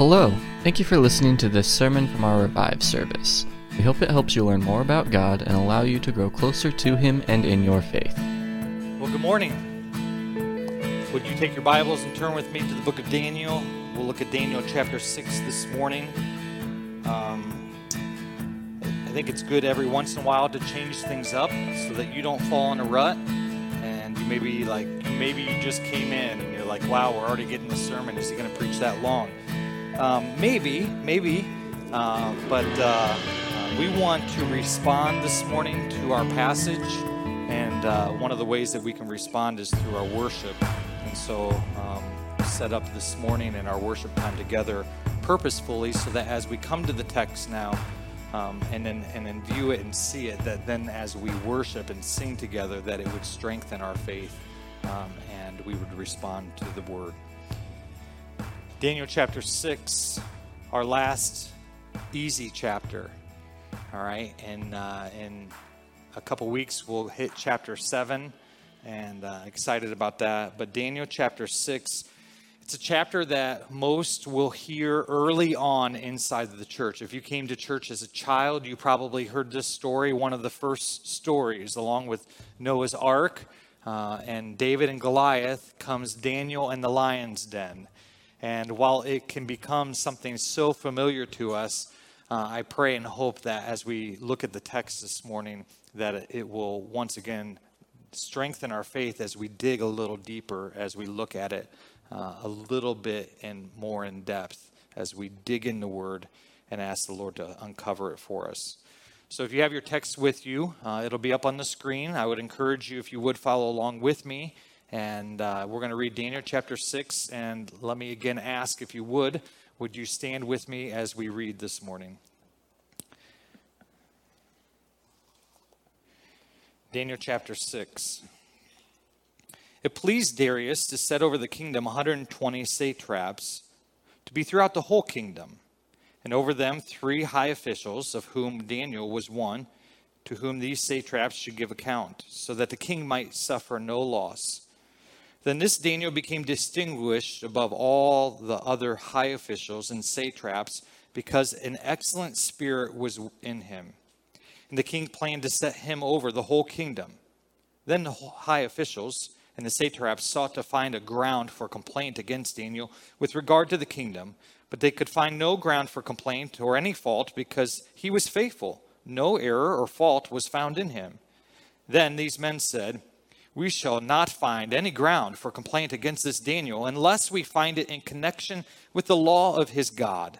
Hello, thank you for listening to this sermon from our Revive service. We hope it helps you learn more about God and allow you to grow closer to Him and in your faith. Well, good morning. Would you take your Bibles and turn with me to the book of Daniel? We'll look at Daniel chapter 6 this morning. Um, I think it's good every once in a while to change things up so that you don't fall in a rut and you maybe like maybe you just came in and you're like wow we're already getting the sermon is he going to preach that long um, maybe maybe uh, but uh, we want to respond this morning to our passage and uh, one of the ways that we can respond is through our worship. And so um, set up this morning in our worship time together purposefully so that as we come to the text now um, and then and then view it and see it that then as we worship and sing together that it would strengthen our faith um, and we would respond to the word daniel chapter 6 our last easy chapter all right and uh, in a couple weeks we'll hit chapter 7 and uh, excited about that but daniel chapter 6 it's a chapter that most will hear early on inside of the church. If you came to church as a child, you probably heard this story, one of the first stories, along with Noah's Ark uh, and David and Goliath, comes Daniel and the lion's den. And while it can become something so familiar to us, uh, I pray and hope that as we look at the text this morning, that it will once again strengthen our faith as we dig a little deeper as we look at it uh, a little bit and more in depth as we dig in the Word and ask the Lord to uncover it for us. So, if you have your text with you, uh, it'll be up on the screen. I would encourage you, if you would, follow along with me. And uh, we're going to read Daniel chapter 6. And let me again ask, if you would, would you stand with me as we read this morning? Daniel chapter 6. It pleased Darius to set over the kingdom 120 satraps to be throughout the whole kingdom, and over them three high officials, of whom Daniel was one, to whom these satraps should give account, so that the king might suffer no loss. Then this Daniel became distinguished above all the other high officials and satraps because an excellent spirit was in him. And the king planned to set him over the whole kingdom. Then the high officials, and the satraps sought to find a ground for complaint against Daniel with regard to the kingdom, but they could find no ground for complaint or any fault because he was faithful. No error or fault was found in him. Then these men said, We shall not find any ground for complaint against this Daniel unless we find it in connection with the law of his God.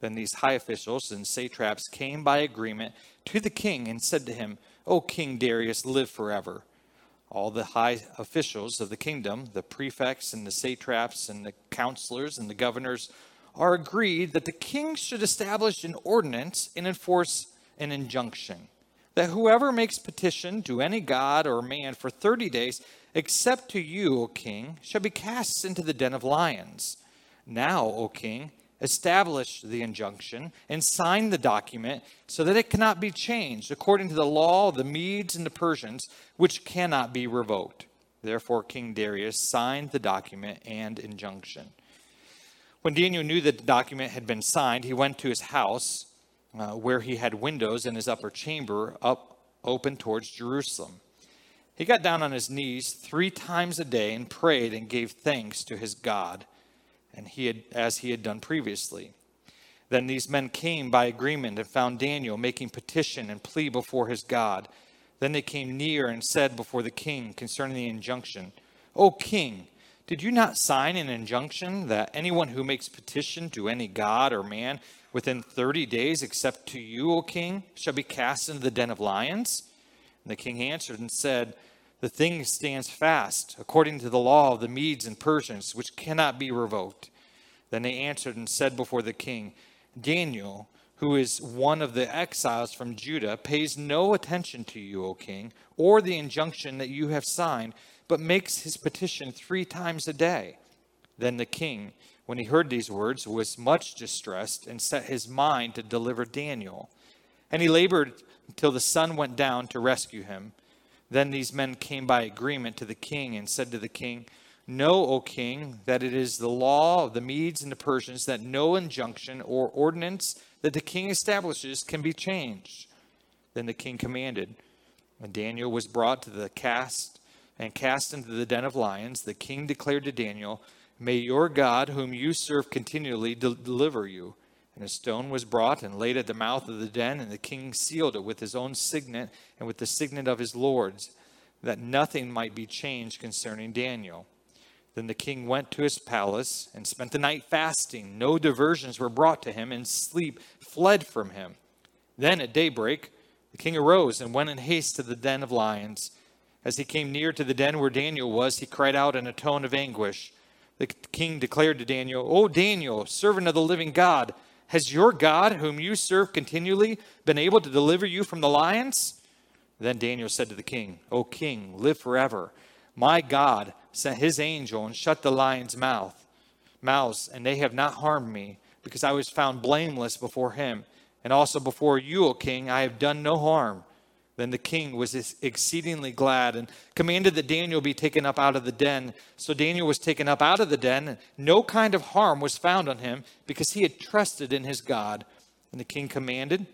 Then these high officials and satraps came by agreement to the king and said to him, O King Darius, live forever all the high officials of the kingdom, the prefects and the satraps and the counselors and the governors, are agreed that the king should establish an ordinance and enforce an injunction that whoever makes petition to any god or man for 30 days, except to you, O king, shall be cast into the den of lions. Now, O king, establish the injunction and sign the document so that it cannot be changed according to the law of the Medes and the Persians, which cannot be revoked. Therefore, King Darius signed the document and injunction. When Daniel knew that the document had been signed, he went to his house uh, where he had windows in his upper chamber up open towards Jerusalem. He got down on his knees three times a day and prayed and gave thanks to his God and he had, as he had done previously. Then these men came by agreement and found Daniel making petition and plea before his God. Then they came near and said before the king concerning the injunction, O king, did you not sign an injunction that anyone who makes petition to any god or man within 30 days, except to you, O king, shall be cast into the den of lions? And the king answered and said, the thing stands fast, according to the law of the Medes and Persians, which cannot be revoked. Then they answered and said before the king, Daniel, who is one of the exiles from Judah, pays no attention to you, O king, or the injunction that you have signed, but makes his petition three times a day. Then the king, when he heard these words, was much distressed and set his mind to deliver Daniel. And he labored until the sun went down to rescue him. Then these men came by agreement to the king and said to the king, Know, O king, that it is the law of the Medes and the Persians that no injunction or ordinance that the king establishes can be changed. Then the king commanded. When Daniel was brought to the cast and cast into the den of lions, the king declared to Daniel, May your God, whom you serve continually, de- deliver you. And a stone was brought and laid at the mouth of the den, and the king sealed it with his own signet and with the signet of his lords, that nothing might be changed concerning Daniel. Then the king went to his palace and spent the night fasting. No diversions were brought to him, and sleep fled from him. Then at daybreak, the king arose and went in haste to the den of lions. As he came near to the den where Daniel was, he cried out in a tone of anguish. The king declared to Daniel, O Daniel, servant of the living God, has your God, whom you serve continually, been able to deliver you from the lions? Then Daniel said to the king, O king, live forever. My God sent his angel and shut the lion's mouth, mouths, and they have not harmed me, because I was found blameless before him. And also before you, O king, I have done no harm. Then the king was exceedingly glad and commanded that Daniel be taken up out of the den. So Daniel was taken up out of the den. No kind of harm was found on him because he had trusted in his God. And the king commanded,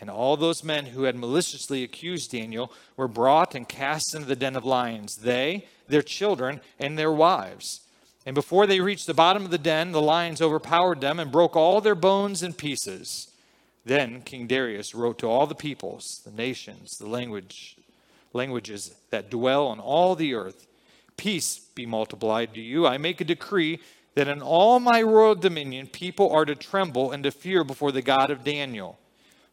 and all those men who had maliciously accused Daniel were brought and cast into the den of lions, they, their children, and their wives. And before they reached the bottom of the den, the lions overpowered them and broke all their bones in pieces. Then King Darius wrote to all the peoples, the nations, the language, languages that dwell on all the earth Peace be multiplied to you. I make a decree that in all my royal dominion people are to tremble and to fear before the God of Daniel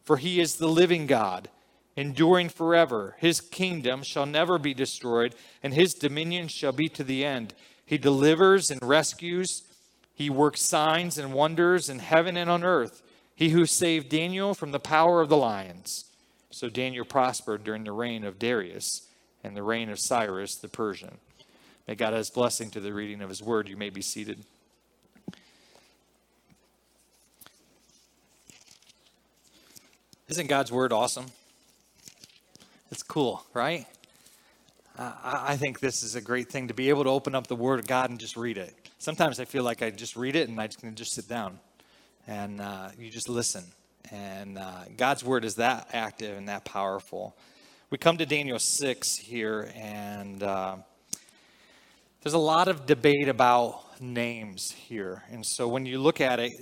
for he is the living God, enduring forever. His kingdom shall never be destroyed, and his dominion shall be to the end. He delivers and rescues. He works signs and wonders in heaven and on earth. He who saved Daniel from the power of the lions. So Daniel prospered during the reign of Darius and the reign of Cyrus the Persian. May God add his blessing to the reading of his word. You may be seated. Isn't God's word awesome? It's cool, right? I think this is a great thing to be able to open up the Word of God and just read it. Sometimes I feel like I just read it and I can just sit down and uh, you just listen. And uh, God's Word is that active and that powerful. We come to Daniel 6 here, and uh, there's a lot of debate about names here. And so when you look at it,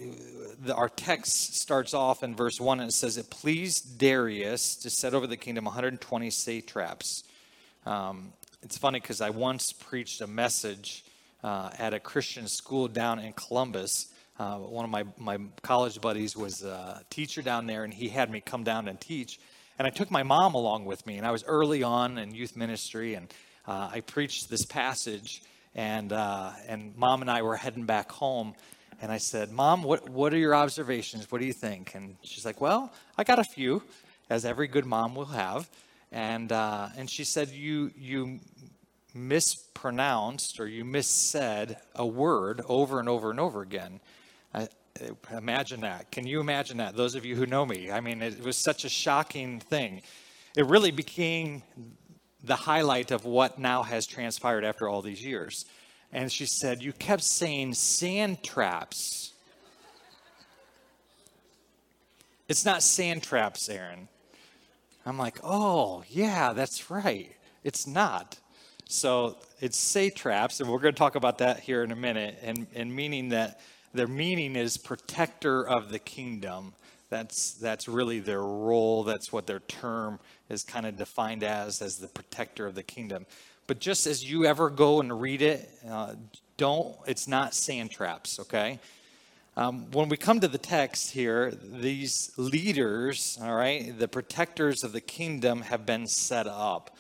the, our text starts off in verse 1 and it says, It pleased Darius to set over the kingdom 120 satraps. Um, it's funny because I once preached a message uh, at a Christian school down in Columbus. Uh, one of my, my college buddies was a teacher down there, and he had me come down and teach. And I took my mom along with me, and I was early on in youth ministry, and uh, I preached this passage and uh, and mom and I were heading back home. And I said, Mom, what, what are your observations? What do you think? And she's like, Well, I got a few, as every good mom will have. And, uh, and she said, you, you mispronounced or you missaid a word over and over and over again. I, imagine that. Can you imagine that? Those of you who know me, I mean, it was such a shocking thing. It really became the highlight of what now has transpired after all these years. And she said, You kept saying sand traps. It's not sand traps, Aaron. I'm like, Oh, yeah, that's right. It's not. So it's satraps, and we're going to talk about that here in a minute, and, and meaning that their meaning is protector of the kingdom. That's, that's really their role. That's what their term is kind of defined as, as the protector of the kingdom. But just as you ever go and read it, uh, don't, it's not sand traps, okay? Um, when we come to the text here, these leaders, all right, the protectors of the kingdom have been set up.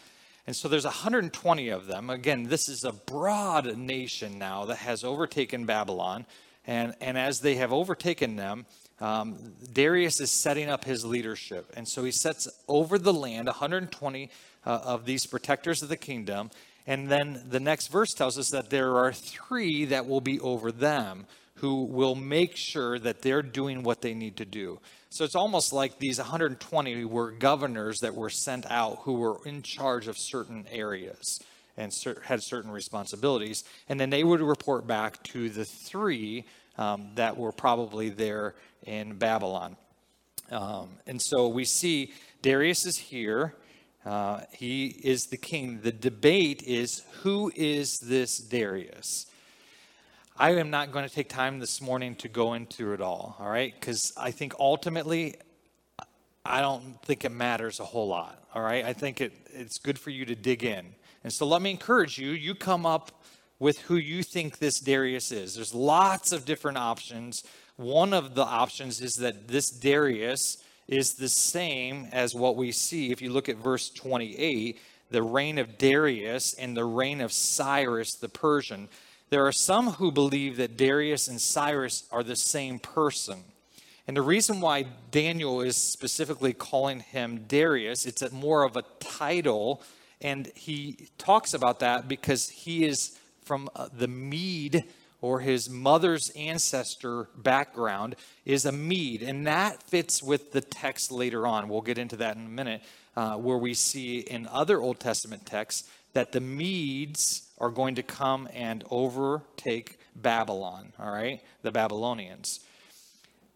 And so there's 120 of them. Again, this is a broad nation now that has overtaken Babylon. And, and as they have overtaken them, um, Darius is setting up his leadership. And so he sets over the land 120 uh, of these protectors of the kingdom. And then the next verse tells us that there are three that will be over them who will make sure that they're doing what they need to do. So it's almost like these 120 were governors that were sent out who were in charge of certain areas. And cer- had certain responsibilities. And then they would report back to the three um, that were probably there in Babylon. Um, and so we see Darius is here. Uh, he is the king. The debate is who is this Darius? I am not going to take time this morning to go into it all, all right? Because I think ultimately, I don't think it matters a whole lot, all right? I think it, it's good for you to dig in. And so let me encourage you, you come up with who you think this Darius is. There's lots of different options. One of the options is that this Darius is the same as what we see if you look at verse 28 the reign of Darius and the reign of Cyrus the Persian. There are some who believe that Darius and Cyrus are the same person. And the reason why Daniel is specifically calling him Darius, it's more of a title, and he talks about that because he is from uh, the Mede or his mother's ancestor background is a Mede. And that fits with the text later on. We'll get into that in a minute, uh, where we see in other Old Testament texts that the Medes are going to come and overtake Babylon, all right? The Babylonians.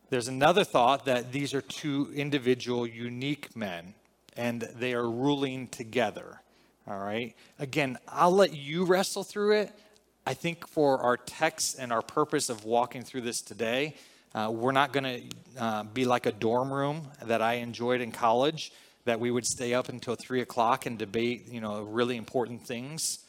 There's another thought that these are two individual, unique men, and they are ruling together, all right? Again, I'll let you wrestle through it. I think for our text and our purpose of walking through this today, uh, we're not going to uh, be like a dorm room that I enjoyed in college, that we would stay up until three o'clock and debate, you know, really important things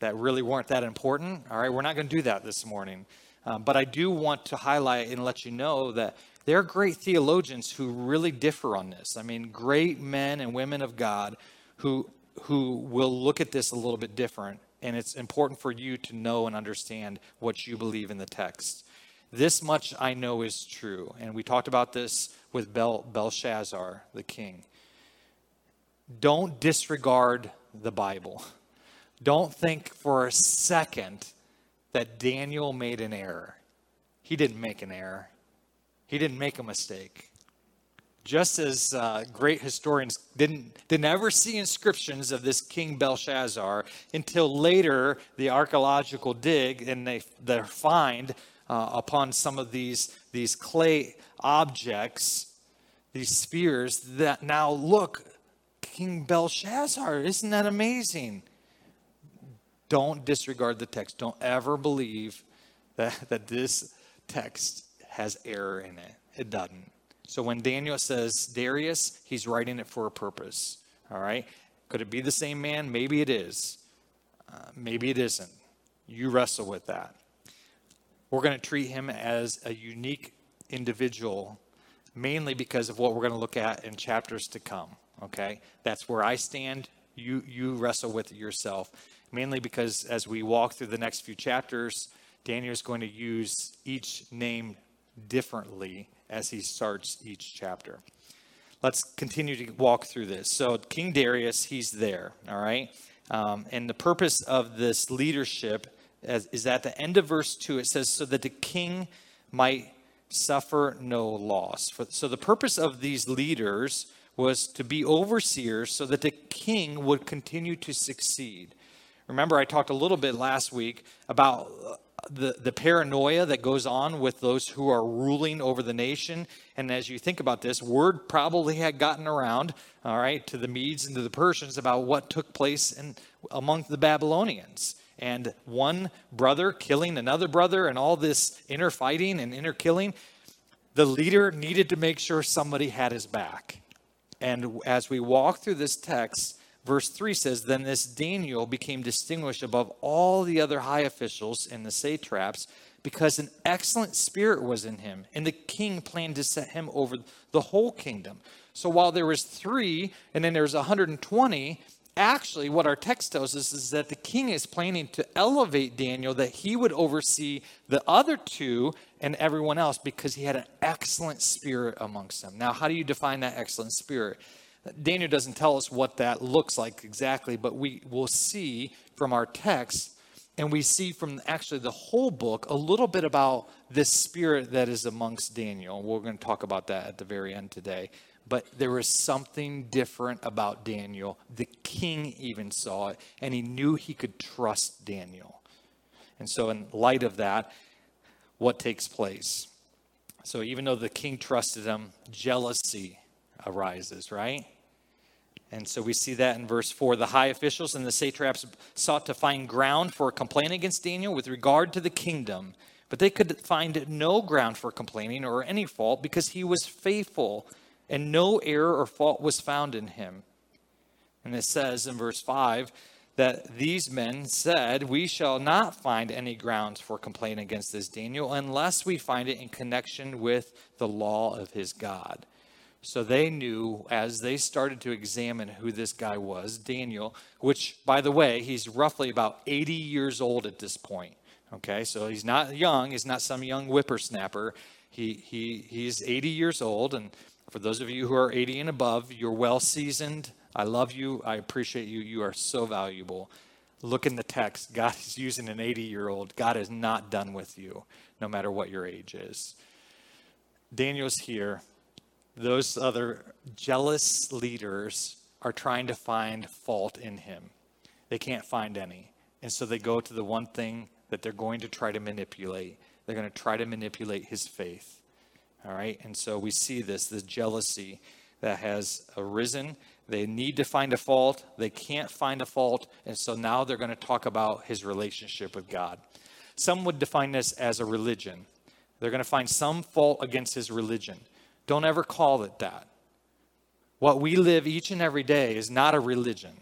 that really weren't that important. All right, we're not going to do that this morning. Um, but I do want to highlight and let you know that there are great theologians who really differ on this. I mean, great men and women of God who who will look at this a little bit different and it's important for you to know and understand what you believe in the text. This much I know is true, and we talked about this with Bel- Belshazzar, the king. Don't disregard the Bible. Don't think for a second that Daniel made an error. He didn't make an error, he didn't make a mistake just as uh, great historians didn't, didn't ever see inscriptions of this King Belshazzar until later the archaeological dig and they, they find uh, upon some of these, these clay objects, these spheres, that now look, King Belshazzar, isn't that amazing? Don't disregard the text. Don't ever believe that, that this text has error in it. It doesn't. So when Daniel says Darius, he's writing it for a purpose. All right? Could it be the same man? Maybe it is. Uh, maybe it isn't. You wrestle with that. We're going to treat him as a unique individual, mainly because of what we're going to look at in chapters to come. Okay? That's where I stand. You, you wrestle with it yourself. Mainly because as we walk through the next few chapters, Daniel is going to use each name differently as he starts each chapter. Let's continue to walk through this. So, King Darius, he's there, all right? Um, and the purpose of this leadership is, is at the end of verse 2, it says, so that the king might suffer no loss. For, so, the purpose of these leaders was to be overseers so that the king would continue to succeed. Remember, I talked a little bit last week about the, the paranoia that goes on with those who are ruling over the nation. And as you think about this, word probably had gotten around, all right, to the Medes and to the Persians about what took place in, among the Babylonians. And one brother killing another brother and all this inner fighting and inner killing. The leader needed to make sure somebody had his back. And as we walk through this text, Verse 3 says, Then this Daniel became distinguished above all the other high officials and the satraps because an excellent spirit was in him, and the king planned to set him over the whole kingdom. So while there was three, and then there there's 120, actually what our text tells us is that the king is planning to elevate Daniel, that he would oversee the other two and everyone else because he had an excellent spirit amongst them. Now, how do you define that excellent spirit? Daniel doesn't tell us what that looks like exactly, but we will see from our text, and we see from actually the whole book a little bit about this spirit that is amongst Daniel. We're going to talk about that at the very end today. but there was something different about Daniel. The king even saw it, and he knew he could trust Daniel. And so, in light of that, what takes place? So, even though the king trusted him, jealousy arises, right? And so we see that in verse 4. The high officials and the satraps sought to find ground for a complaint against Daniel with regard to the kingdom, but they could find no ground for complaining or any fault because he was faithful and no error or fault was found in him. And it says in verse 5 that these men said, We shall not find any grounds for complaint against this Daniel unless we find it in connection with the law of his God. So they knew as they started to examine who this guy was, Daniel, which, by the way, he's roughly about 80 years old at this point. Okay, so he's not young, he's not some young whippersnapper. He, he, he's 80 years old, and for those of you who are 80 and above, you're well seasoned. I love you. I appreciate you. You are so valuable. Look in the text. God is using an 80 year old. God is not done with you, no matter what your age is. Daniel's here those other jealous leaders are trying to find fault in him. They can't find any. And so they go to the one thing that they're going to try to manipulate. They're going to try to manipulate his faith. All right? And so we see this, the jealousy that has arisen. They need to find a fault. They can't find a fault. And so now they're going to talk about his relationship with God. Some would define this as a religion. They're going to find some fault against his religion. Don't ever call it that. What we live each and every day is not a religion.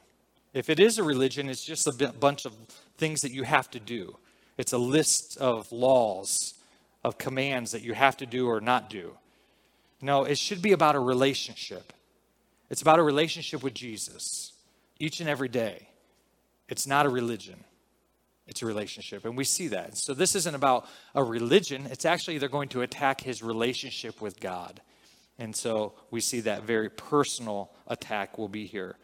If it is a religion, it's just a bunch of things that you have to do. It's a list of laws, of commands that you have to do or not do. No, it should be about a relationship. It's about a relationship with Jesus each and every day. It's not a religion. It's a relationship. And we see that. So this isn't about a religion. It's actually they're going to attack his relationship with God. And so we see that very personal attack will be here.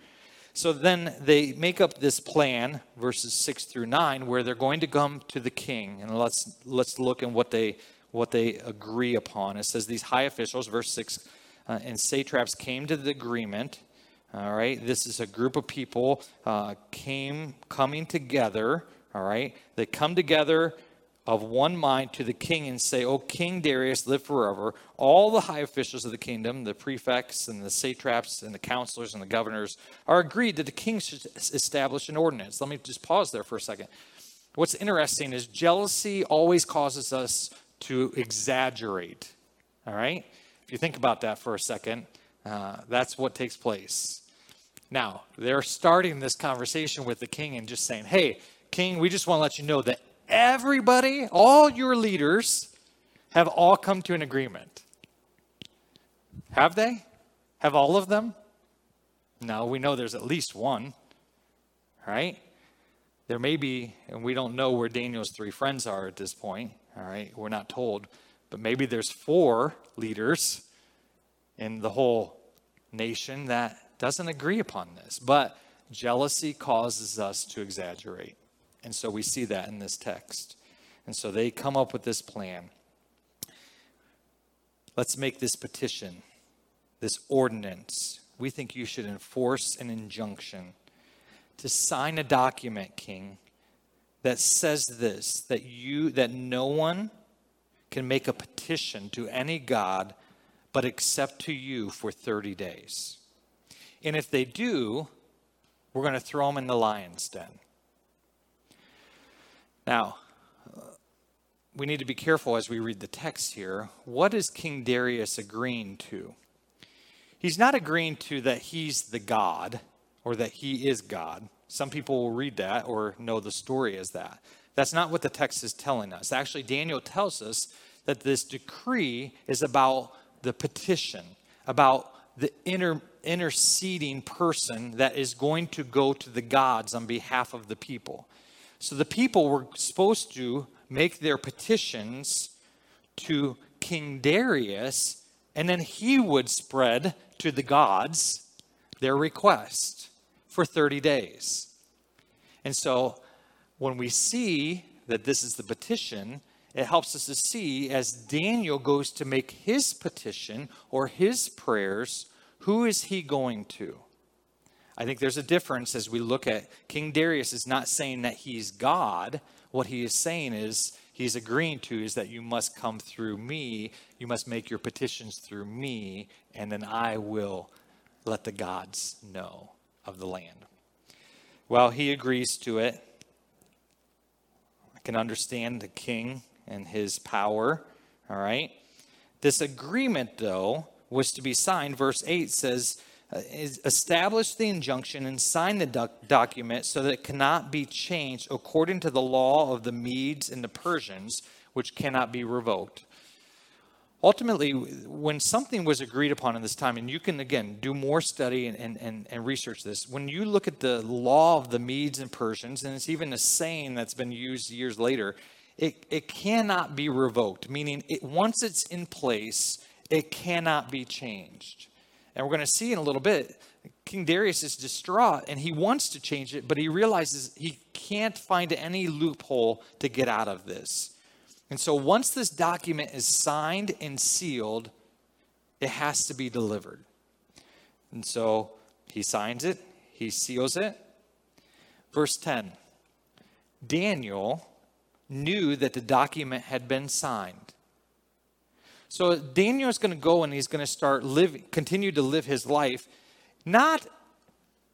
So then they make up this plan, verses six through nine, where they're going to come to the king. And let's let's look at what they what they agree upon. It says these high officials, verse six, uh, and satraps came to the agreement. All right, this is a group of people uh, came coming together. All right, they come together of one mind to the king and say, O King Darius, live forever. All the high officials of the kingdom, the prefects and the satraps and the counselors and the governors, are agreed that the king should establish an ordinance. Let me just pause there for a second. What's interesting is jealousy always causes us to exaggerate. All right? If you think about that for a second, uh, that's what takes place. Now, they're starting this conversation with the king and just saying, hey, king, we just want to let you know that everybody, all your leaders, have all come to an agreement. Have they? Have all of them? No, we know there's at least one, right? There may be, and we don't know where Daniel's three friends are at this point, all right? We're not told, but maybe there's four leaders in the whole nation that doesn't agree upon this. But jealousy causes us to exaggerate. And so we see that in this text. And so they come up with this plan. Let's make this petition, this ordinance. We think you should enforce an injunction to sign a document, King, that says this that you that no one can make a petition to any god but except to you for 30 days. And if they do, we're going to throw them in the lion's den. Now, uh, we need to be careful as we read the text here. What is King Darius agreeing to? He's not agreeing to that he's the God or that he is God. Some people will read that or know the story as that. That's not what the text is telling us. Actually, Daniel tells us that this decree is about the petition, about the inter, interceding person that is going to go to the gods on behalf of the people. So the people were supposed to make their petitions to King Darius, and then he would spread to the gods their request for 30 days. And so when we see that this is the petition, it helps us to see as Daniel goes to make his petition or his prayers Who is he going to? I think there's a difference as we look at King Darius is not saying that he's God. What he is saying is he's agreeing to is that you must come through me, you must make your petitions through me, and then I will let the gods know of the land. Well, he agrees to it. I can understand the king and his power, all right? This agreement, though, was to be signed. Verse 8 says, Uh, establish the injunction and sign the doc- document so that it cannot be changed according to the law of the Medes and the Persians, which cannot be revoked. Ultimately, when something was agreed upon in this time, and you can again do more study and, and, and, and research this, when you look at the law of the Medes and Persians, and it's even a saying that's been used years later, it, it cannot be revoked, meaning it, once it's in place, it cannot be changed. And we're going to see in a little bit, King Darius is distraught and he wants to change it, but he realizes he can't find any loophole to get out of this. And so once this document is signed and sealed, it has to be delivered. And so he signs it, he seals it. Verse 10 Daniel knew that the document had been signed. So Daniel is going to go and he's going to start living, continue to live his life, not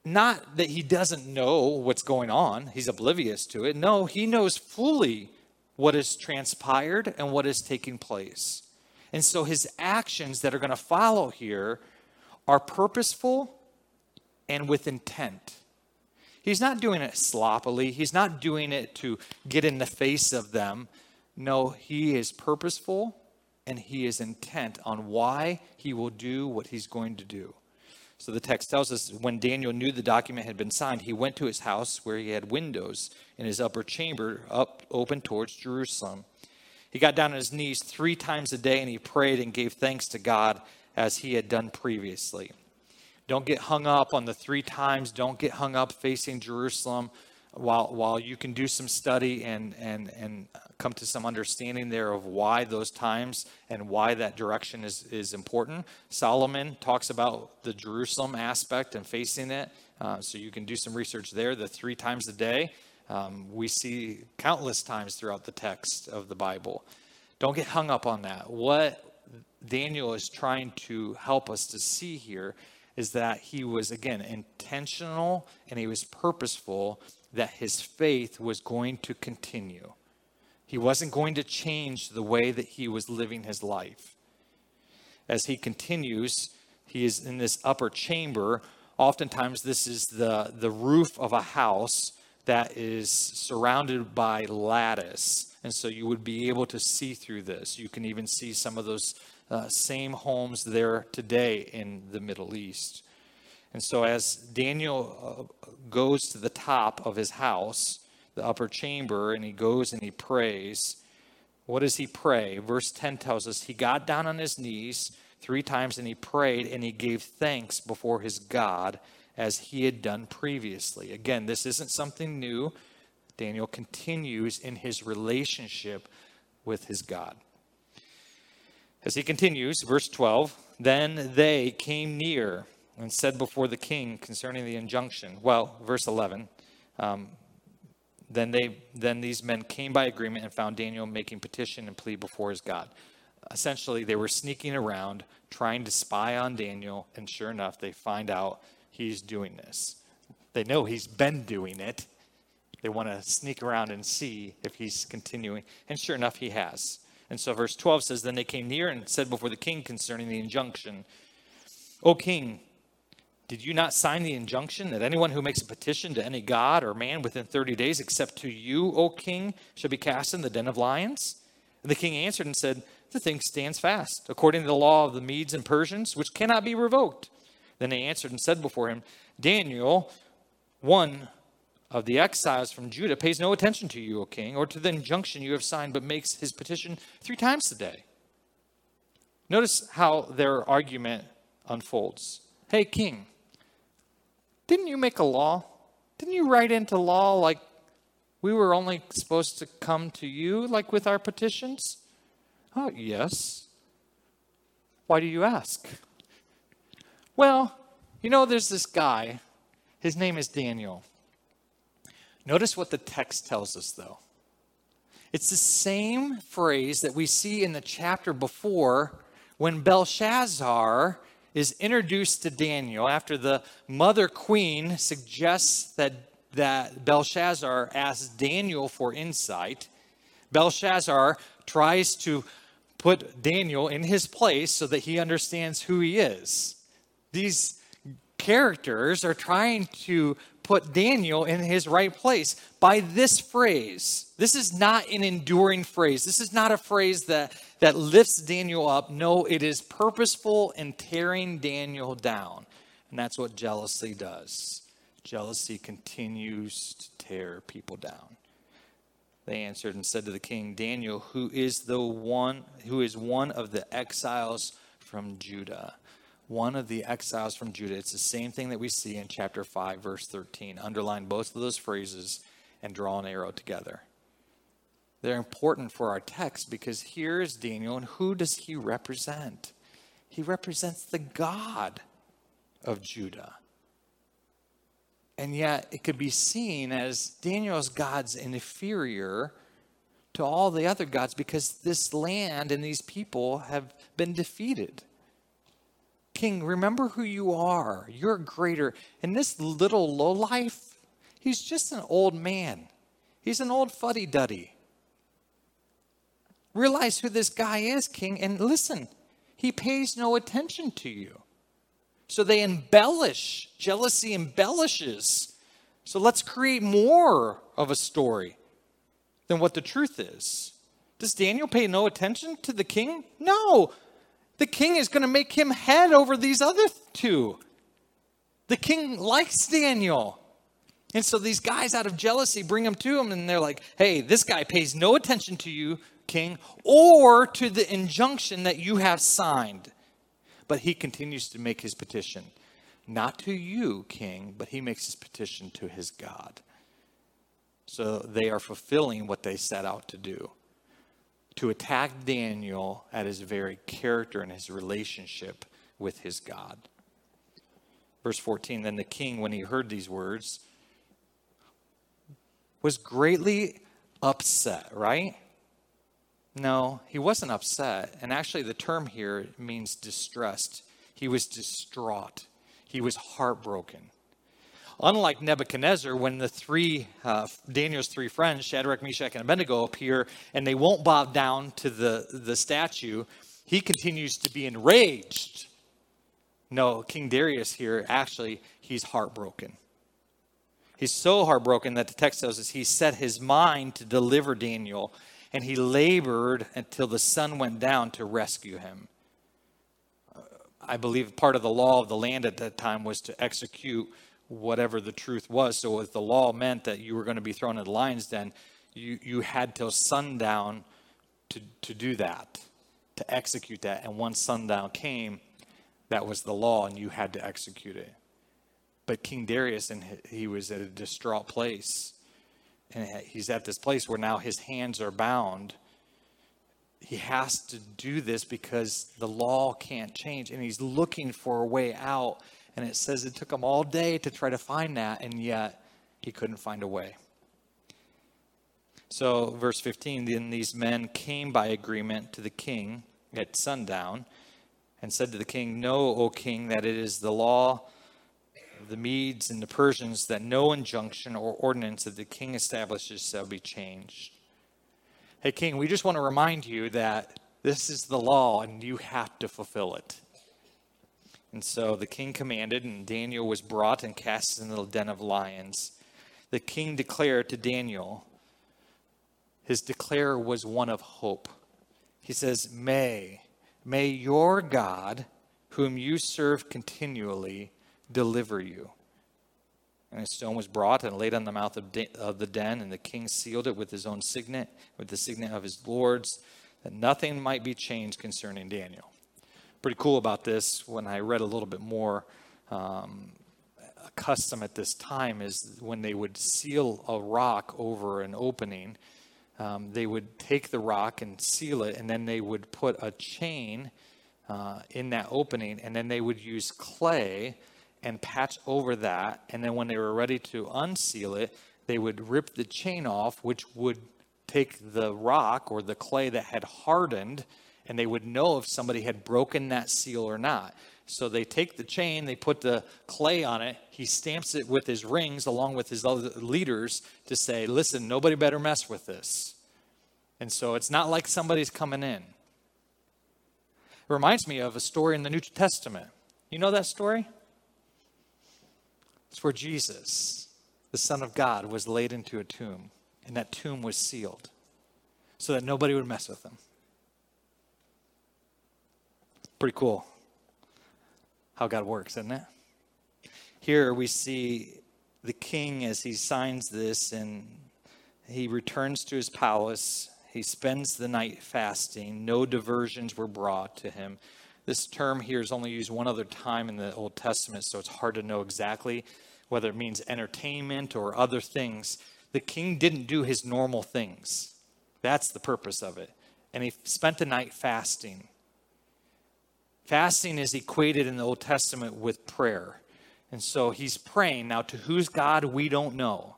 not that he doesn't know what's going on, he's oblivious to it. No, he knows fully what has transpired and what is taking place. And so his actions that are going to follow here are purposeful and with intent. He's not doing it sloppily. He's not doing it to get in the face of them. No, he is purposeful and he is intent on why he will do what he's going to do. So the text tells us when Daniel knew the document had been signed, he went to his house where he had windows in his upper chamber up open towards Jerusalem. He got down on his knees three times a day and he prayed and gave thanks to God as he had done previously. Don't get hung up on the three times. Don't get hung up facing Jerusalem while, while you can do some study and, and, and come to some understanding there of why those times and why that direction is, is important. Solomon talks about the Jerusalem aspect and facing it. Uh, so you can do some research there. The three times a day, um, we see countless times throughout the text of the Bible. Don't get hung up on that. What Daniel is trying to help us to see here is that he was, again, intentional and he was purposeful that his faith was going to continue. He wasn't going to change the way that he was living his life. As he continues, he is in this upper chamber. Oftentimes, this is the, the roof of a house that is surrounded by lattice. And so you would be able to see through this. You can even see some of those uh, same homes there today in the Middle East. And so, as Daniel uh, goes to the top of his house, the upper chamber, and he goes and he prays, what does he pray? Verse 10 tells us he got down on his knees three times and he prayed and he gave thanks before his God as he had done previously. Again, this isn't something new. Daniel continues in his relationship with his God. As he continues, verse 12, then they came near and said before the king concerning the injunction. Well, verse 11, um, then they then these men came by agreement and found Daniel making petition and plea before his God. Essentially, they were sneaking around trying to spy on Daniel, and sure enough, they find out he's doing this. They know he's been doing it. They want to sneak around and see if he's continuing, and sure enough, he has. And so verse 12 says, Then they came near and said before the king concerning the injunction, O king, did you not sign the injunction that anyone who makes a petition to any god or man within 30 days, except to you, O king, shall be cast in the den of lions? And the king answered and said, The thing stands fast, according to the law of the Medes and Persians, which cannot be revoked. Then they answered and said before him, Daniel, one of the exiles from Judah pays no attention to you, O king, or to the injunction you have signed, but makes his petition three times a day. Notice how their argument unfolds. Hey, king, didn't you make a law? Didn't you write into law like we were only supposed to come to you, like with our petitions? Oh, yes. Why do you ask? Well, you know, there's this guy. His name is Daniel. Notice what the text tells us, though. It's the same phrase that we see in the chapter before when Belshazzar is introduced to Daniel after the mother queen suggests that, that Belshazzar asks Daniel for insight. Belshazzar tries to put Daniel in his place so that he understands who he is. These characters are trying to put Daniel in his right place by this phrase. This is not an enduring phrase. This is not a phrase that, that lifts Daniel up. No, it is purposeful in tearing Daniel down. And that's what jealousy does. Jealousy continues to tear people down. They answered and said to the king, Daniel, who is the one who is one of the exiles from Judah one of the exiles from Judah. It's the same thing that we see in chapter 5, verse 13. Underline both of those phrases and draw an arrow together. They're important for our text because here is Daniel, and who does he represent? He represents the God of Judah. And yet, it could be seen as Daniel's God's inferior to all the other gods because this land and these people have been defeated. King, remember who you are. You're greater. And this little lowlife, he's just an old man. He's an old fuddy duddy. Realize who this guy is, King, and listen, he pays no attention to you. So they embellish. Jealousy embellishes. So let's create more of a story than what the truth is. Does Daniel pay no attention to the king? No. The king is going to make him head over these other two. The king likes Daniel. And so these guys, out of jealousy, bring him to him and they're like, hey, this guy pays no attention to you, king, or to the injunction that you have signed. But he continues to make his petition. Not to you, king, but he makes his petition to his God. So they are fulfilling what they set out to do to attack Daniel at his very character and his relationship with his God. Verse 14 Then the king, when he heard these words, was greatly upset, right? No, he wasn't upset. And actually, the term here means distressed. He was distraught, he was heartbroken. Unlike Nebuchadnezzar, when the three, uh, Daniel's three friends, Shadrach, Meshach, and Abednego, appear and they won't bow down to the, the statue, he continues to be enraged. No, King Darius here, actually, he's heartbroken. He's so heartbroken that the text tells us he set his mind to deliver Daniel, and he labored until the sun went down to rescue him. Uh, I believe part of the law of the land at that time was to execute whatever the truth was. So if the law meant that you were going to be thrown in the lion's den, you, you had till sundown to, to do that, to execute that. And once sundown came, that was the law, and you had to execute it. But King Darius, and he was at a distraught place. And he's at this place where now his hands are bound. He has to do this because the law can't change. And he's looking for a way out. And it says it took him all day to try to find that, and yet he couldn't find a way. So, verse 15 then these men came by agreement to the king at sundown and said to the king, Know, O king, that it is the law of the Medes and the Persians that no injunction or ordinance that the king establishes shall be changed. Hey, king, we just want to remind you that this is the law and you have to fulfill it. And so the king commanded, and Daniel was brought and cast in the den of lions. The king declared to Daniel, his declare was one of hope. He says, May, may your God, whom you serve continually, deliver you. And a stone was brought and laid on the mouth of, de- of the den, and the king sealed it with his own signet, with the signet of his lords, that nothing might be changed concerning Daniel pretty cool about this when I read a little bit more. Um, a custom at this time is when they would seal a rock over an opening, um, they would take the rock and seal it, and then they would put a chain uh, in that opening, and then they would use clay and patch over that. And then when they were ready to unseal it, they would rip the chain off, which would take the rock or the clay that had hardened, and they would know if somebody had broken that seal or not. So they take the chain, they put the clay on it. He stamps it with his rings along with his other leaders to say, listen, nobody better mess with this. And so it's not like somebody's coming in. It reminds me of a story in the New Testament. You know that story? It's where Jesus, the Son of God, was laid into a tomb, and that tomb was sealed so that nobody would mess with him. Pretty cool how God works, isn't it? Here we see the king as he signs this and he returns to his palace. He spends the night fasting. No diversions were brought to him. This term here is only used one other time in the Old Testament, so it's hard to know exactly whether it means entertainment or other things. The king didn't do his normal things. That's the purpose of it. And he spent the night fasting. Fasting is equated in the Old Testament with prayer. And so he's praying. Now, to whose God, we don't know.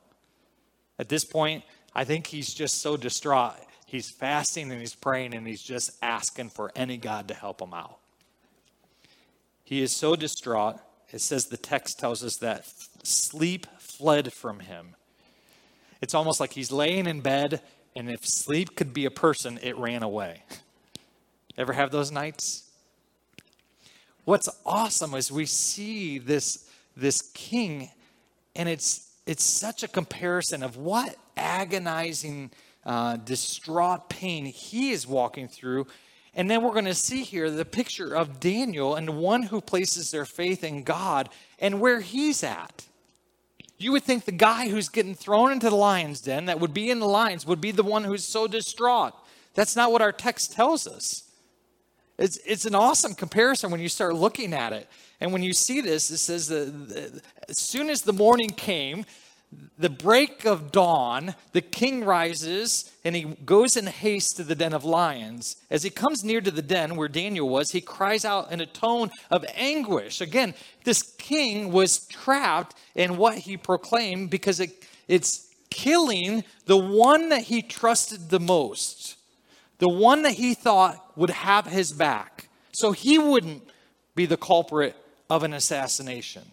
At this point, I think he's just so distraught. He's fasting and he's praying and he's just asking for any God to help him out. He is so distraught. It says the text tells us that sleep fled from him. It's almost like he's laying in bed, and if sleep could be a person, it ran away. Ever have those nights? what's awesome is we see this, this king, and it's, it's such a comparison of what agonizing, uh, distraught pain he is walking through. And then we're going to see here the picture of Daniel and one who places their faith in God and where he's at. You would think the guy who's getting thrown into the lion's den, that would be in the lions, would be the one who's so distraught. That's not what our text tells us. It's, it's an awesome comparison when you start looking at it. And when you see this, it says that as soon as the morning came, the break of dawn, the king rises and he goes in haste to the den of lions. As he comes near to the den where Daniel was, he cries out in a tone of anguish. Again, this king was trapped in what he proclaimed because it, it's killing the one that he trusted the most the one that he thought would have his back, so he wouldn't be the culprit of an assassination.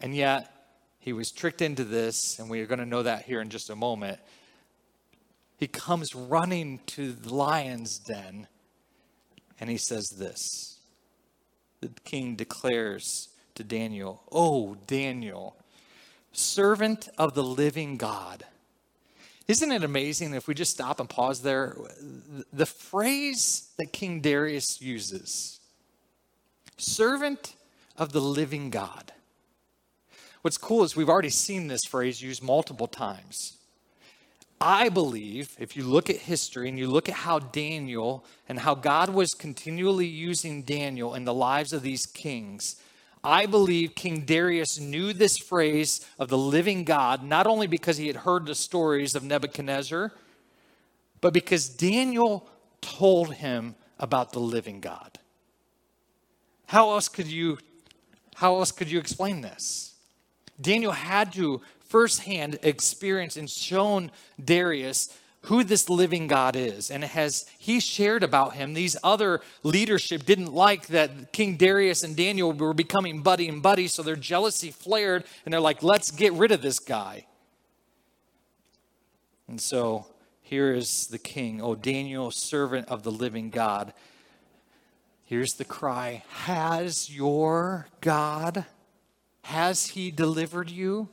And yet, he was tricked into this, and we are going to know that here in just a moment. He comes running to the lion's den, and he says this. The king declares to Daniel, Oh, Daniel, servant of the living God isn't it amazing if we just stop and pause there? The phrase that King Darius uses servant of the living God. What's cool is we've already seen this phrase used multiple times. I believe, if you look at history and you look at how Daniel and how God was continually using Daniel in the lives of these kings, I believe King Darius knew this phrase of the living God, not only because he had heard the stories of Nebuchadnezzar, but because Daniel told him about the living God. How else could you how else could you explain this? Daniel had to firsthand experience and shown Darius who this living God is. And has he shared about him, these other leadership didn't like that King Darius and Daniel were becoming buddy and buddy, so their jealousy flared and they're like, let's get rid of this guy. And so here is the king, O Daniel, servant of the living God. Here's the cry Has your God, has he delivered you?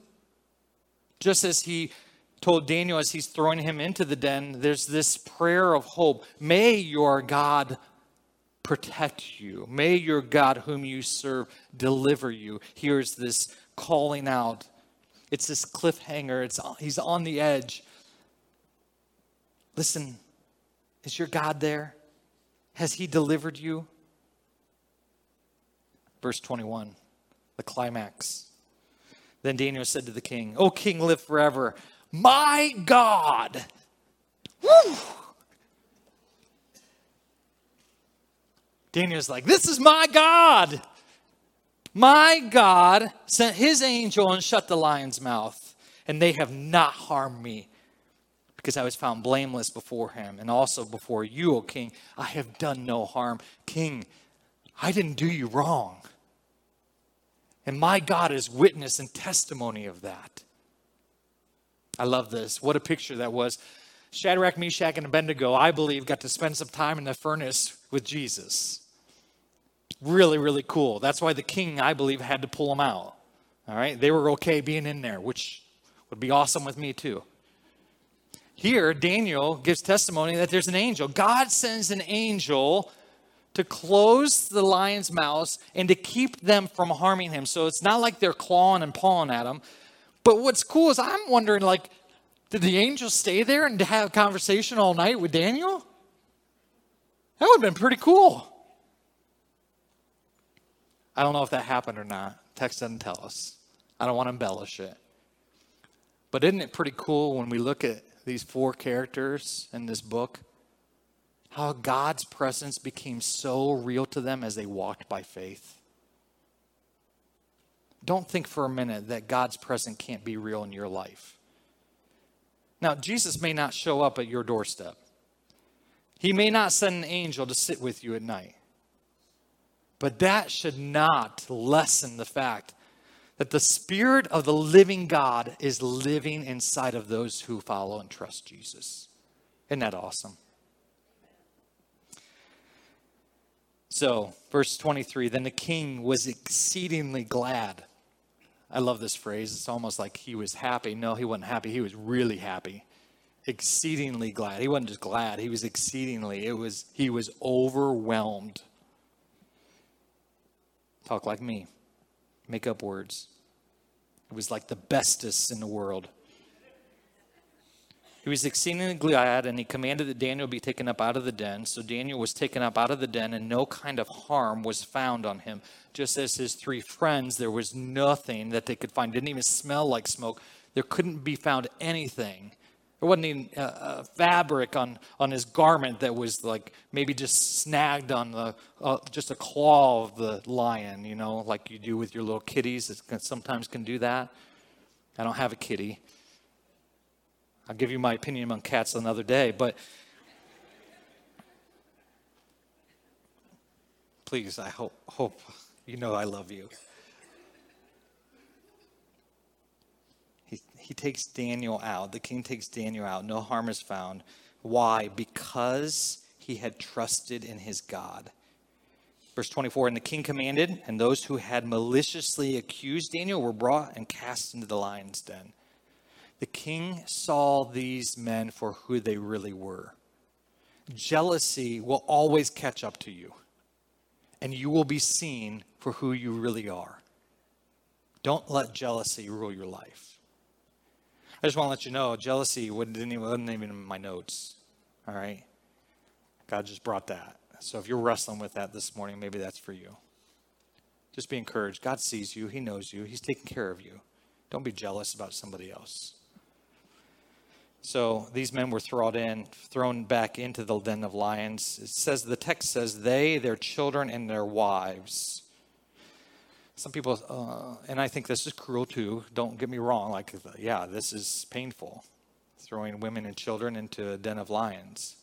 Just as he told Daniel as he's throwing him into the den, there's this prayer of hope. May your God protect you. May your God, whom you serve, deliver you. Here's this calling out. It's this cliffhanger. It's, he's on the edge. Listen, is your God there? Has he delivered you? Verse 21, the climax. Then Daniel said to the king, O king, live forever. My God. Woo! Daniel's like, This is my God. My God sent his angel and shut the lion's mouth, and they have not harmed me because I was found blameless before him and also before you, O king. I have done no harm. King, I didn't do you wrong. And my God is witness and testimony of that. I love this. What a picture that was. Shadrach, Meshach, and Abednego, I believe, got to spend some time in the furnace with Jesus. Really, really cool. That's why the king, I believe, had to pull them out. All right? They were okay being in there, which would be awesome with me too. Here, Daniel gives testimony that there's an angel. God sends an angel to close the lion's mouths and to keep them from harming him. So it's not like they're clawing and pawing at him. But what's cool is I'm wondering, like, did the angel stay there and have a conversation all night with Daniel? That would have been pretty cool. I don't know if that happened or not. Text doesn't tell us. I don't want to embellish it. But isn't it pretty cool when we look at these four characters in this book? How God's presence became so real to them as they walked by faith. Don't think for a minute that God's presence can't be real in your life. Now, Jesus may not show up at your doorstep. He may not send an angel to sit with you at night. But that should not lessen the fact that the Spirit of the living God is living inside of those who follow and trust Jesus. Isn't that awesome? So, verse 23 then the king was exceedingly glad. I love this phrase. It's almost like he was happy. No, he wasn't happy. He was really happy. Exceedingly glad. He wasn't just glad, he was exceedingly. It was he was overwhelmed Talk like me. Make up words. It was like the bestest in the world. He was exceedingly glad, and he commanded that Daniel be taken up out of the den. So Daniel was taken up out of the den, and no kind of harm was found on him. Just as his three friends, there was nothing that they could find. Didn't even smell like smoke. There couldn't be found anything there wasn't even a, a, fabric on, on his garment that was like maybe just snagged on the uh, just a claw of the lion, you know, like you do with your little kitties. It sometimes can do that. I don't have a kitty. I'll give you my opinion on cats another day, but please, I hope hope you know I love you. he takes Daniel out. The king takes Daniel out. No harm is found. Why? Because he had trusted in his God. Verse 24 And the king commanded, and those who had maliciously accused Daniel were brought and cast into the lion's den. The king saw these men for who they really were. Jealousy will always catch up to you, and you will be seen for who you really are. Don't let jealousy rule your life. I just want to let you know jealousy wasn't even, wasn't even in my notes. All right? God just brought that. So if you're wrestling with that this morning, maybe that's for you. Just be encouraged. God sees you, He knows you, He's taking care of you. Don't be jealous about somebody else. So these men were thrown in, thrown back into the den of lions. It says the text says they, their children, and their wives some people, uh, and I think this is cruel too. Don't get me wrong. Like, yeah, this is painful, throwing women and children into a den of lions.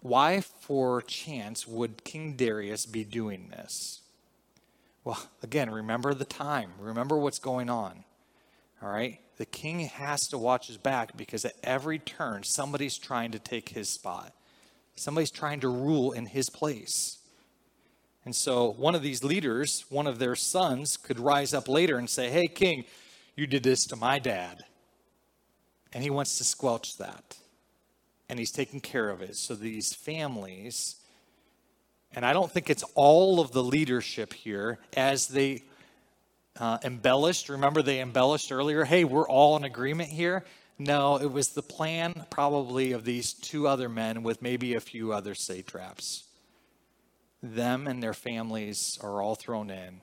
Why, for chance, would King Darius be doing this? Well, again, remember the time. Remember what's going on. All right? The king has to watch his back because at every turn, somebody's trying to take his spot. Somebody's trying to rule in his place. And so one of these leaders, one of their sons, could rise up later and say, Hey, king, you did this to my dad. And he wants to squelch that. And he's taking care of it. So these families, and I don't think it's all of the leadership here, as they uh, embellished, remember they embellished earlier, hey, we're all in agreement here. No, it was the plan probably of these two other men with maybe a few other satraps them and their families are all thrown in.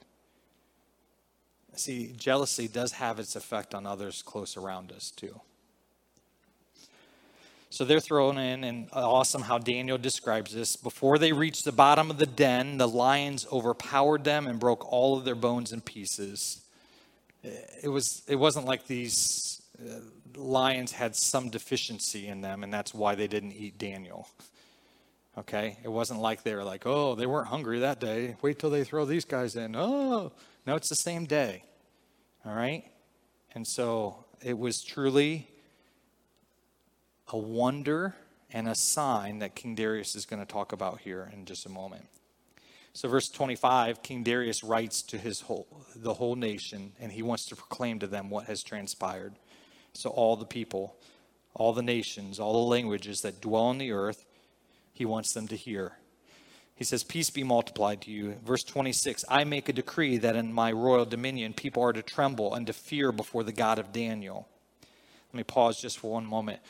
See, jealousy does have its effect on others close around us, too. So they're thrown in, and awesome how Daniel describes this. Before they reached the bottom of the den, the lions overpowered them and broke all of their bones in pieces. It was it wasn't like these uh, lions had some deficiency in them, and that's why they didn't eat Daniel. Okay, it wasn't like they were like, oh, they weren't hungry that day. Wait till they throw these guys in. Oh, no, it's the same day. All right, and so it was truly a wonder and a sign that King Darius is going to talk about here in just a moment. So verse 25, King Darius writes to his whole the whole nation and he wants to proclaim to them what has transpired. So all the people, all the nations, all the languages that dwell on the earth, he wants them to hear. He says, Peace be multiplied to you. Verse 26 I make a decree that in my royal dominion people are to tremble and to fear before the God of Daniel. Let me pause just for one moment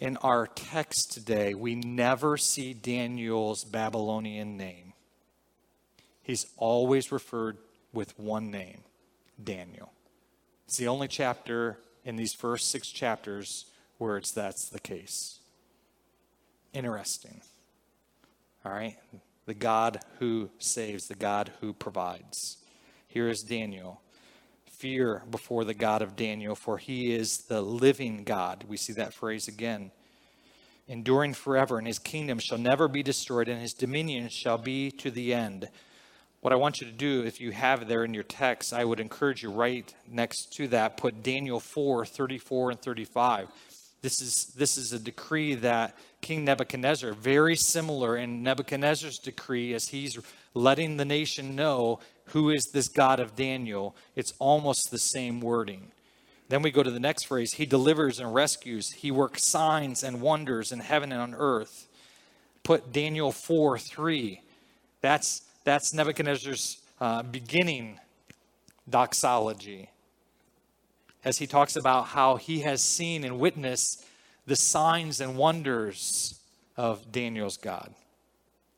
in our text today, we never see Daniel's Babylonian name. He's always referred with one name Daniel. It's the only chapter in these first six chapters where it's that's the case. Interesting. All right? The God who saves, the God who provides. Here is Daniel fear before the God of Daniel, for he is the living God. We see that phrase again. Enduring forever, and his kingdom shall never be destroyed, and his dominion shall be to the end. What I want you to do, if you have there in your text, I would encourage you right next to that, put Daniel 4 34 and 35. This is, this is a decree that King Nebuchadnezzar, very similar in Nebuchadnezzar's decree, as he's letting the nation know who is this God of Daniel, it's almost the same wording. Then we go to the next phrase He delivers and rescues, He works signs and wonders in heaven and on earth. Put Daniel 4 3. That's, that's Nebuchadnezzar's uh, beginning doxology as he talks about how he has seen and witnessed the signs and wonders of Daniel's God.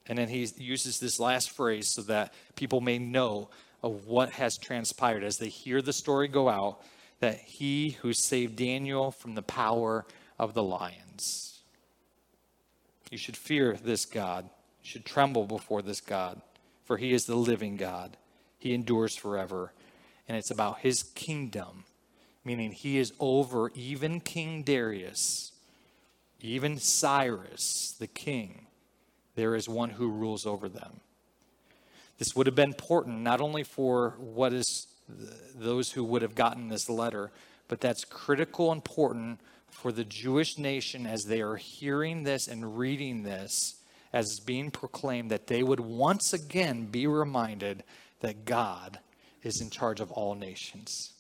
And then he uses this last phrase so that people may know of what has transpired as they hear the story go out that he who saved Daniel from the power of the lions. You should fear this God. You should tremble before this God, for he is the living God. He endures forever. And it's about his kingdom, meaning he is over even King Darius, even Cyrus, the king there is one who rules over them. This would have been important not only for what is those who would have gotten this letter, but that's critical important for the Jewish nation as they are hearing this and reading this as being proclaimed that they would once again be reminded that God is in charge of all nations.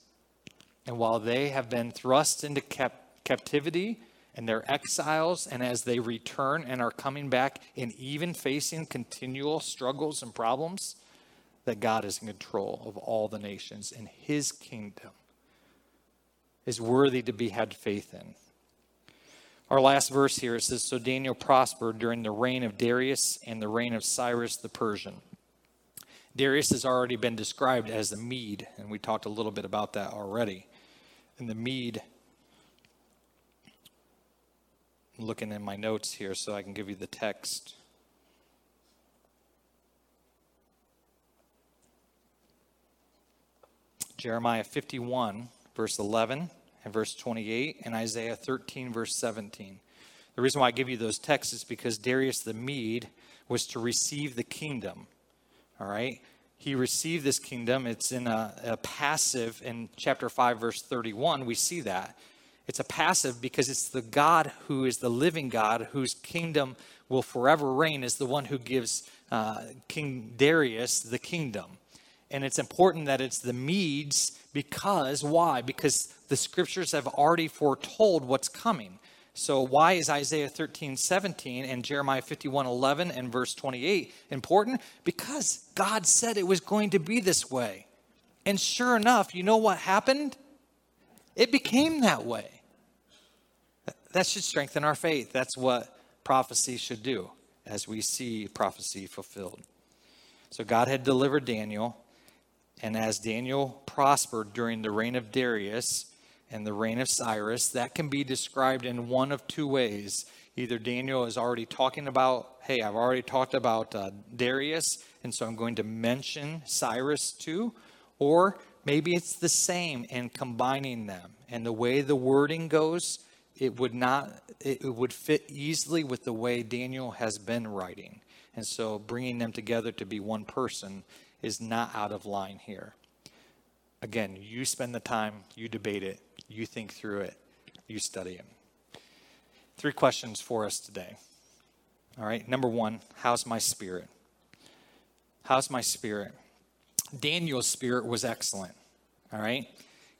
And while they have been thrust into cap- captivity and their exiles, and as they return and are coming back and even facing continual struggles and problems, that God is in control of all the nations and his kingdom is worthy to be had faith in. Our last verse here says So Daniel prospered during the reign of Darius and the reign of Cyrus the Persian. Darius has already been described as the Mede, and we talked a little bit about that already. And the Mede I'm looking in my notes here so I can give you the text. Jeremiah 51, verse 11 and verse 28, and Isaiah 13, verse 17. The reason why I give you those texts is because Darius the Mede was to receive the kingdom. All right? He received this kingdom. It's in a, a passive in chapter 5, verse 31. We see that. It's a passive because it's the God who is the living God, whose kingdom will forever reign, is the one who gives uh, King Darius the kingdom. And it's important that it's the Medes because, why? Because the scriptures have already foretold what's coming. So, why is Isaiah 13, 17 and Jeremiah 51, 11 and verse 28 important? Because God said it was going to be this way. And sure enough, you know what happened? It became that way. That should strengthen our faith. That's what prophecy should do as we see prophecy fulfilled. So God had delivered Daniel, and as Daniel prospered during the reign of Darius, and the reign of Cyrus, that can be described in one of two ways. Either Daniel is already talking about, hey, I've already talked about uh, Darius, and so I'm going to mention Cyrus too, or maybe it's the same and combining them. And the way the wording goes, it would not, it would fit easily with the way Daniel has been writing. And so bringing them together to be one person is not out of line here. Again, you spend the time, you debate it, you think through it, you study it. Three questions for us today. All right, number one, how's my spirit? How's my spirit? Daniel's spirit was excellent. All right,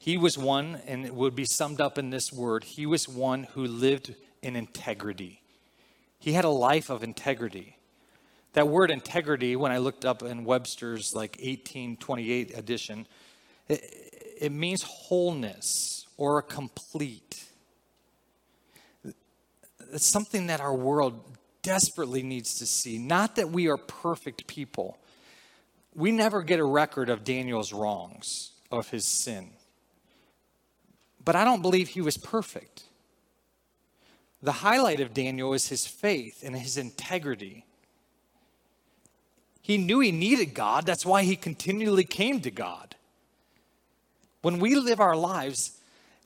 he was one, and it would be summed up in this word he was one who lived in integrity. He had a life of integrity. That word integrity, when I looked up in Webster's like 1828 edition, it, it means wholeness or a complete. It's something that our world desperately needs to see. Not that we are perfect people. We never get a record of Daniel's wrongs, of his sin. But I don't believe he was perfect. The highlight of Daniel is his faith and his integrity. He knew he needed God. That's why he continually came to God. When we live our lives,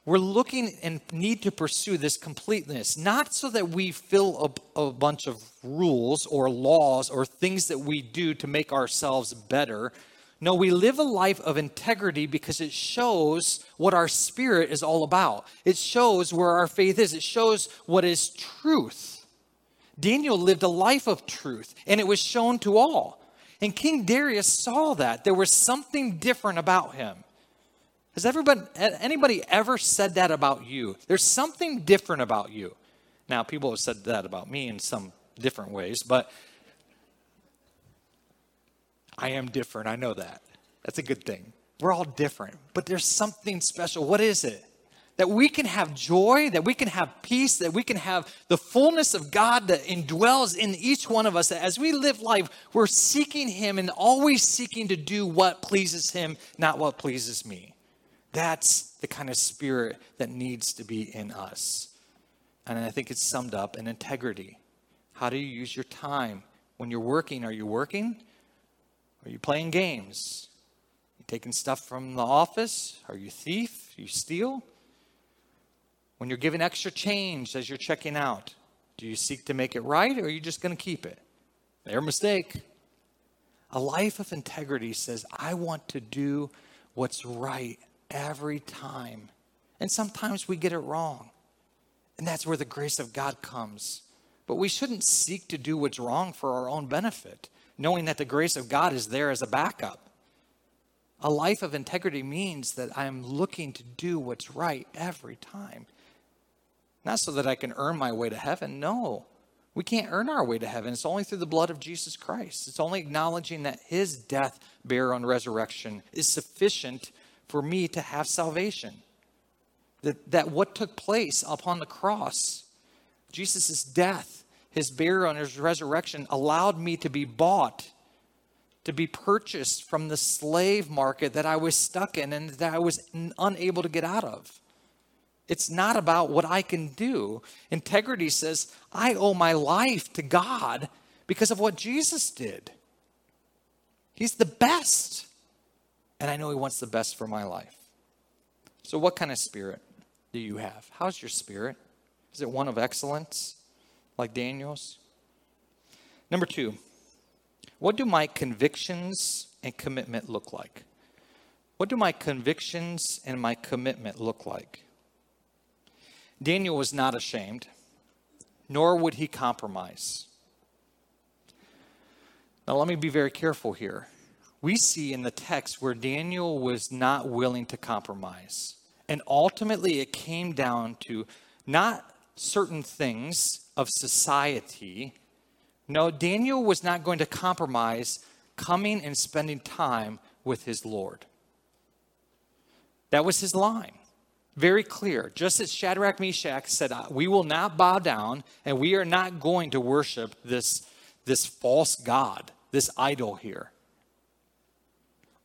we're looking and need to pursue this completeness, not so that we fill a, a, bunch of rules or laws or things that we do to make ourselves better. No, we live a life of integrity because it shows what our spirit is all about. It shows where our faith is, it shows what is truth. Daniel lived a life of truth, and it was shown to all. And King Darius saw that. There was something different about him. Has everybody, anybody ever said that about you? There's something different about you. Now, people have said that about me in some different ways, but I am different. I know that. That's a good thing. We're all different, but there's something special. What is it? that we can have joy, that we can have peace, that we can have the fullness of God that indwells in each one of us. That as we live life, we're seeking Him and always seeking to do what pleases Him, not what pleases me. That's the kind of spirit that needs to be in us. And I think it's summed up in integrity. How do you use your time? When you're working, are you working? Are you playing games? You taking stuff from the office? Are you thief? You steal? When you're given extra change as you're checking out, do you seek to make it right or are you just going to keep it? Their mistake. A life of integrity says, I want to do what's right every time. And sometimes we get it wrong. And that's where the grace of God comes. But we shouldn't seek to do what's wrong for our own benefit, knowing that the grace of God is there as a backup. A life of integrity means that I'm looking to do what's right every time. Not so that I can earn my way to heaven. No. We can't earn our way to heaven. It's only through the blood of Jesus Christ. It's only acknowledging that his death, burial, and resurrection is sufficient for me to have salvation. That, that what took place upon the cross, Jesus' death, his burial, and his resurrection allowed me to be bought, to be purchased from the slave market that I was stuck in and that I was unable to get out of. It's not about what I can do. Integrity says, I owe my life to God because of what Jesus did. He's the best. And I know He wants the best for my life. So, what kind of spirit do you have? How's your spirit? Is it one of excellence, like Daniel's? Number two, what do my convictions and commitment look like? What do my convictions and my commitment look like? Daniel was not ashamed, nor would he compromise. Now, let me be very careful here. We see in the text where Daniel was not willing to compromise. And ultimately, it came down to not certain things of society. No, Daniel was not going to compromise coming and spending time with his Lord. That was his line very clear. Just as Shadrach, Meshach said, We will not bow down and we are not going to worship this, this false God, this idol here.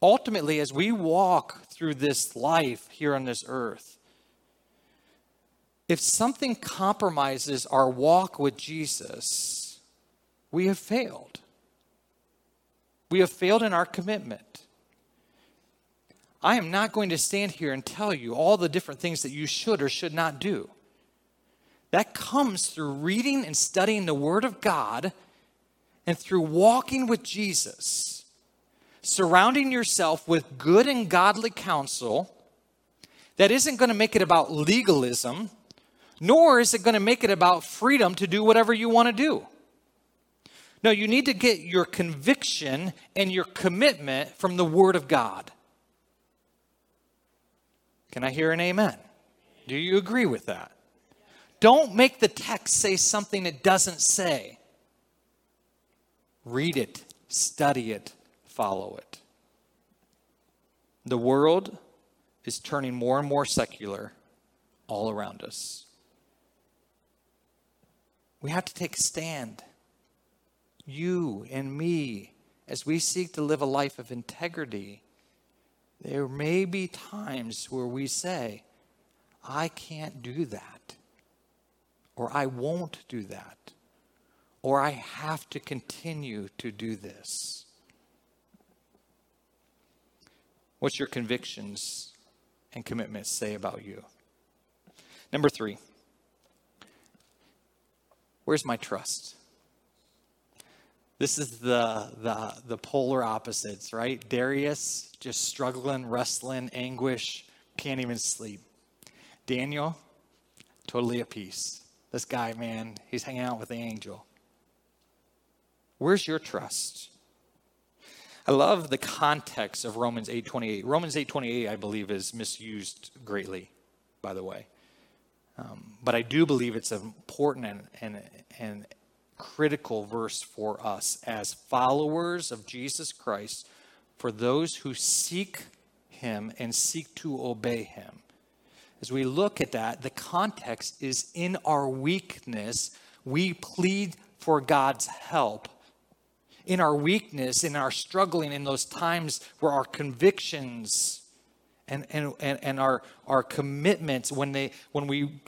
Ultimately, as we walk through this life here on this earth, if something compromises our walk with Jesus, we have failed. We have failed in our commitment. I am not going to stand here and tell you all the different things that you should or should not do. That comes through reading and studying the Word of God and through walking with Jesus, surrounding yourself with good and godly counsel that isn't going to make it about legalism, nor is it going to make it about freedom to do whatever you want to do. No, you need to get your conviction and your commitment from the Word of God. Can I hear an amen? Do you agree with that? Don't make the text say something it doesn't say. Read it, study it, follow it. The world is turning more and more secular all around us. We have to take a stand. You and me, as we seek to live a life of integrity, there may be times where we say, I can't do that, or I won't do that, or I have to continue to do this. What's your convictions and commitments say about you? Number three, where's my trust? This is the, the, the polar opposites, right? Darius just struggling, wrestling, anguish, can't even sleep. Daniel, totally at peace. This guy, man, he's hanging out with the angel. Where's your trust? I love the context of Romans 8:28. Romans 8:28, I believe, is misused greatly, by the way. Um, but I do believe it's an important and, and, and critical verse for us as followers of Jesus Christ, for those who seek Him and seek to obey Him. As we look at that, the context is in our weakness, we plead for God's help. In our weakness, in our struggling, in those times where our convictions and, and, and, and our, our commitments, when, they, when we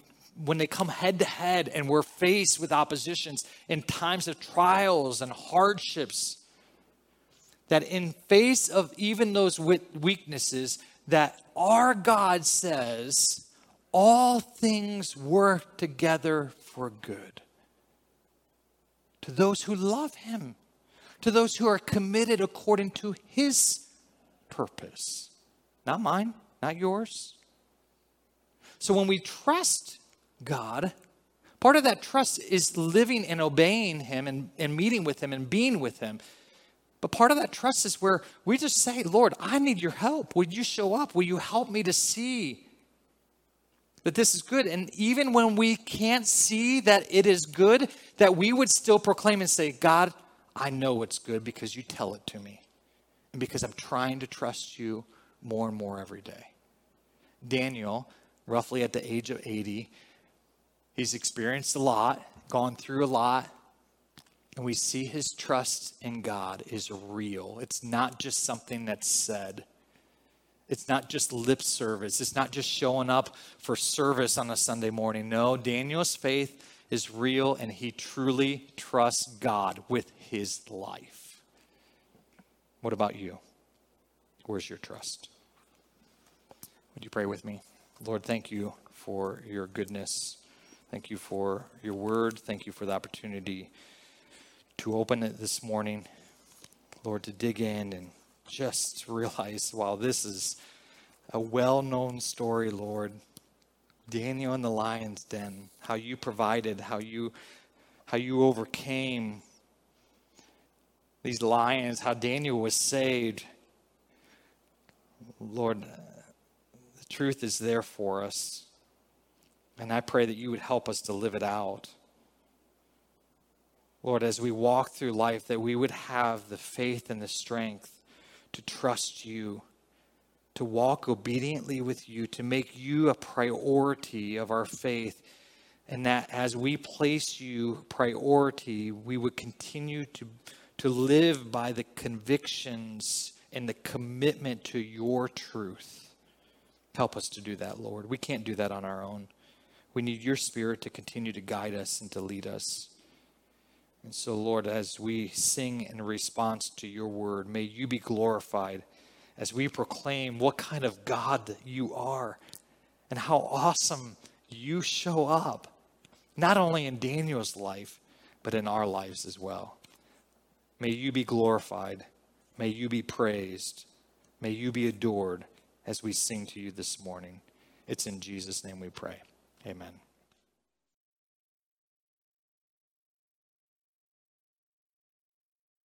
when they come head to head and we're faced with oppositions in times of trials and hardships that in face of even those weaknesses that our god says all things work together for good to those who love him to those who are committed according to his purpose not mine not yours so when we trust God. Part of that trust is living and obeying Him and, and meeting with Him and being with Him. But part of that trust is where we just say, Lord, I need your help. Will you show up? Will you help me to see that this is good? And even when we can't see that it is good, that we would still proclaim and say, God, I know it's good because you tell it to me. And because I'm trying to trust you more and more every day. Daniel, roughly at the age of 80, He's experienced a lot, gone through a lot, and we see his trust in God is real. It's not just something that's said. It's not just lip service. It's not just showing up for service on a Sunday morning. No, Daniel's faith is real and he truly trusts God with his life. What about you? Where's your trust? Would you pray with me? Lord, thank you for your goodness. Thank you for your word. Thank you for the opportunity to open it this morning, Lord, to dig in and just realize, wow, this is a well known story, Lord. Daniel in the lion's den, how you provided, how you how you overcame these lions, how Daniel was saved. Lord, truth is there for us. And I pray that you would help us to live it out. Lord, as we walk through life, that we would have the faith and the strength to trust you, to walk obediently with you, to make you a priority of our faith. And that as we place you priority, we would continue to, to live by the convictions and the commitment to your truth. Help us to do that, Lord. We can't do that on our own. We need your spirit to continue to guide us and to lead us. And so, Lord, as we sing in response to your word, may you be glorified as we proclaim what kind of God you are and how awesome you show up, not only in Daniel's life, but in our lives as well. May you be glorified. May you be praised. May you be adored as we sing to you this morning. It's in Jesus' name we pray. Amen.